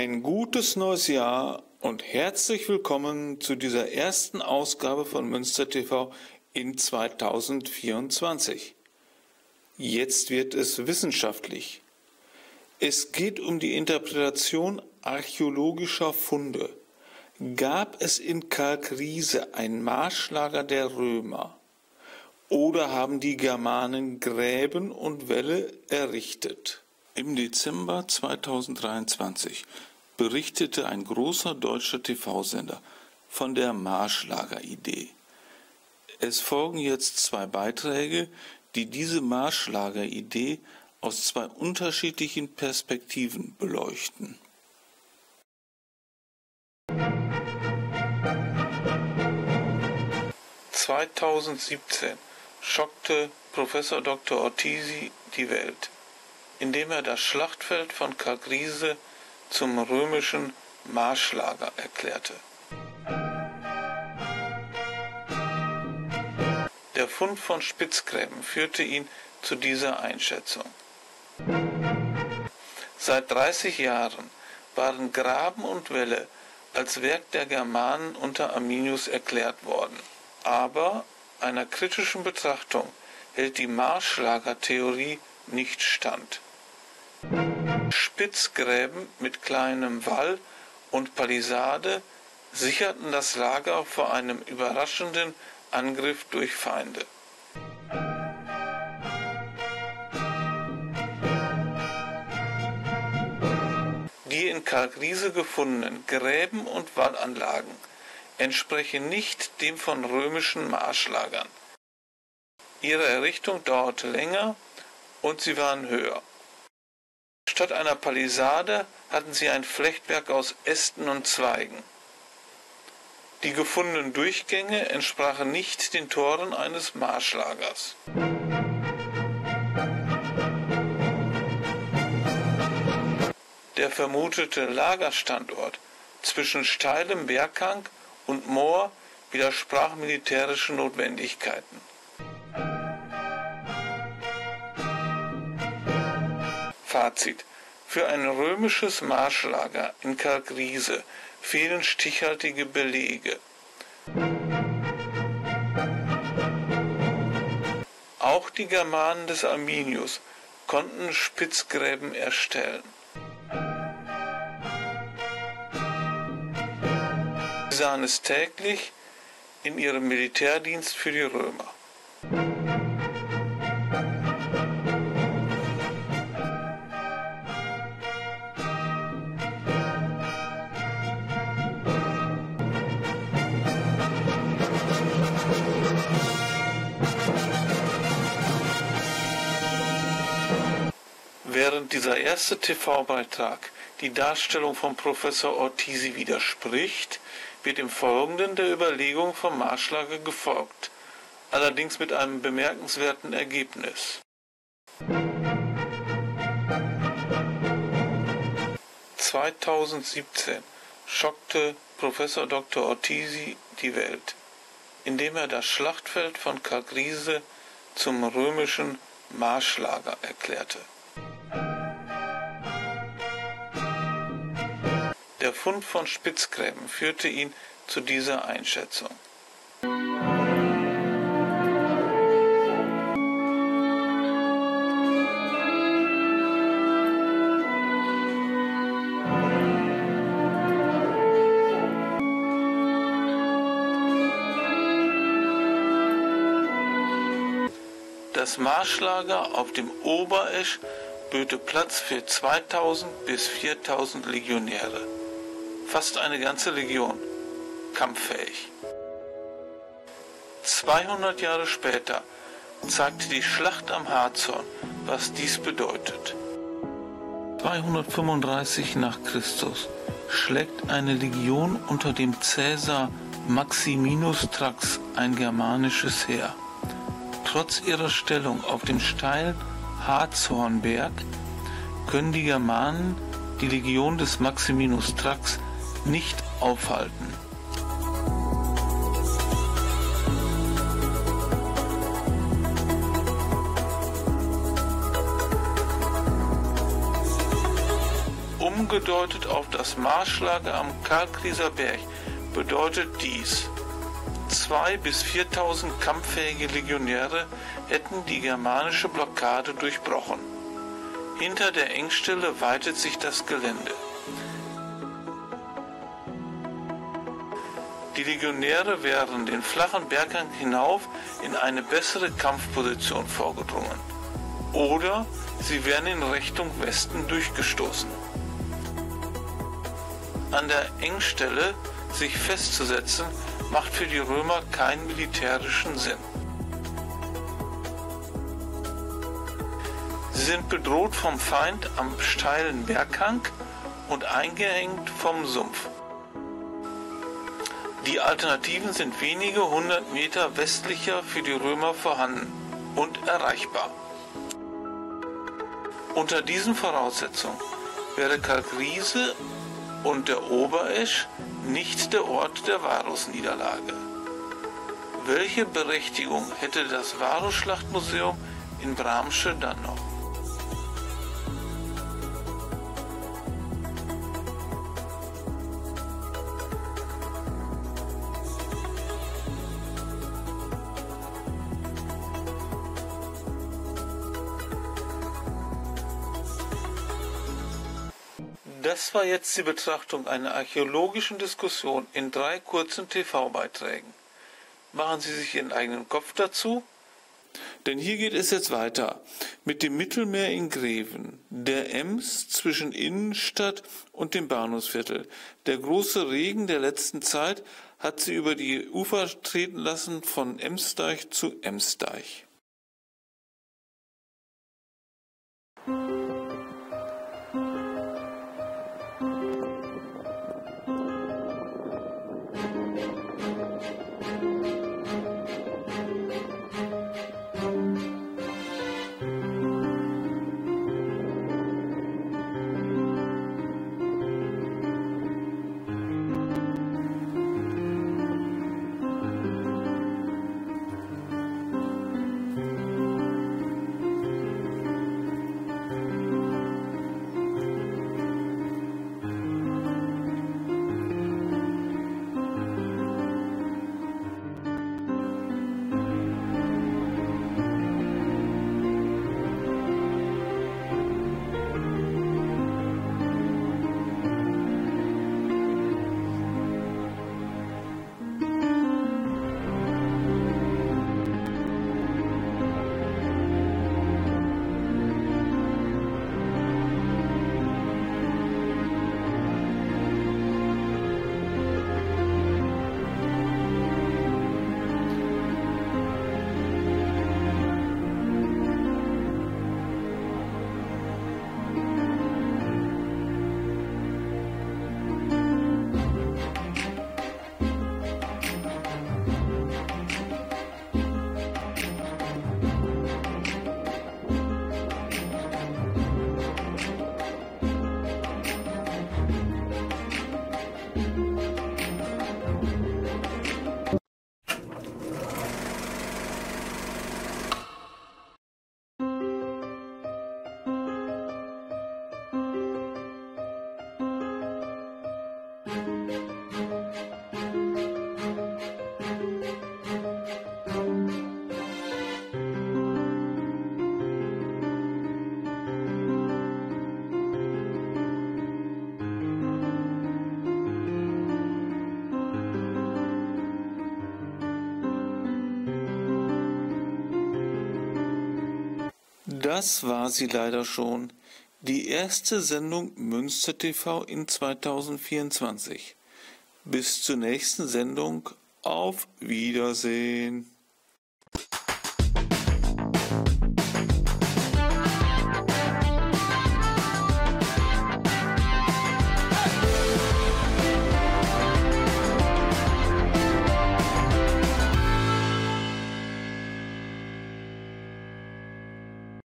Ein gutes neues Jahr und herzlich willkommen zu dieser ersten Ausgabe von Münster TV in 2024. Jetzt wird es wissenschaftlich. Es geht um die Interpretation archäologischer Funde. Gab es in Kalkriese ein Marschlager der Römer? Oder haben die Germanen Gräben und Wälle errichtet? Im Dezember 2023 berichtete ein großer deutscher TV-Sender von der Marschlager-Idee. Es folgen jetzt zwei Beiträge, die diese Marschlager-Idee aus zwei unterschiedlichen Perspektiven beleuchten. 2017 schockte Professor Dr. Ortisi die Welt indem er das Schlachtfeld von Kalkriese zum römischen Marschlager erklärte. Der Fund von Spitzgräben führte ihn zu dieser Einschätzung. Seit 30 Jahren waren Graben und Wälle als Werk der Germanen unter Arminius erklärt worden. Aber einer kritischen Betrachtung hält die Marschlagertheorie nicht stand. Spitzgräben mit kleinem Wall und Palisade sicherten das Lager vor einem überraschenden Angriff durch Feinde. Die in Kalkriese gefundenen Gräben und Wallanlagen entsprechen nicht dem von römischen Marschlagern. Ihre Errichtung dauerte länger und sie waren höher. Statt einer Palisade hatten sie ein Flechtwerk aus Ästen und Zweigen. Die gefundenen Durchgänge entsprachen nicht den Toren eines Marschlagers. Der vermutete Lagerstandort zwischen steilem Berghang und Moor widersprach militärischen Notwendigkeiten. Fazit für ein römisches Marschlager in Kalkriese fehlen stichhaltige Belege. Auch die Germanen des Arminius konnten Spitzgräben erstellen. Sie sahen es täglich in ihrem Militärdienst für die Römer. Während dieser erste TV-Beitrag die Darstellung von Professor Ortisi widerspricht, wird im Folgenden der Überlegung vom Marschlager gefolgt, allerdings mit einem bemerkenswerten Ergebnis. (2017) schockte Professor Dr. Ortisi die Welt, indem er das Schlachtfeld von Kalkriese zum römischen Marschlager erklärte Der Fund von Spitzgräben führte ihn zu dieser Einschätzung. Das Marschlager auf dem Oberesch böte Platz für 2000 bis 4000 Legionäre fast eine ganze Legion, kampffähig. 200 Jahre später zeigte die Schlacht am Harzorn, was dies bedeutet. 235 nach Christus schlägt eine Legion unter dem Cäsar Maximinus Thrax ein germanisches Heer. Trotz ihrer Stellung auf dem steilen Harzhornberg können die Germanen die Legion des Maximinus Thrax nicht aufhalten. Um Umgedeutet auf das Marschlager am Karlkrieser Berg bedeutet dies, zwei bis 4.000 kampffähige Legionäre hätten die germanische Blockade durchbrochen. Hinter der Engstelle weitet sich das Gelände. Die Legionäre wären den flachen Berghang hinauf in eine bessere Kampfposition vorgedrungen. Oder sie wären in Richtung Westen durchgestoßen. An der Engstelle sich festzusetzen, macht für die Römer keinen militärischen Sinn. Sie sind bedroht vom Feind am steilen Berghang und eingeengt vom Sumpf. Die Alternativen sind wenige hundert Meter westlicher für die Römer vorhanden und erreichbar. Unter diesen Voraussetzungen wäre Kalkriese und der Oberesch nicht der Ort der Varusniederlage. Welche Berechtigung hätte das Varusschlachtmuseum in Bramsche dann noch? Das war jetzt die Betrachtung einer archäologischen Diskussion in drei kurzen TV-Beiträgen. Machen Sie sich Ihren eigenen Kopf dazu. Denn hier geht es jetzt weiter mit dem Mittelmeer in Greven, der Ems zwischen Innenstadt und dem Bahnhofsviertel. Der große Regen der letzten Zeit hat sie über die Ufer treten lassen von Emsdeich zu Emsdeich. Das war sie leider schon. Die erste Sendung Münster TV in 2024. Bis zur nächsten Sendung. Auf Wiedersehen.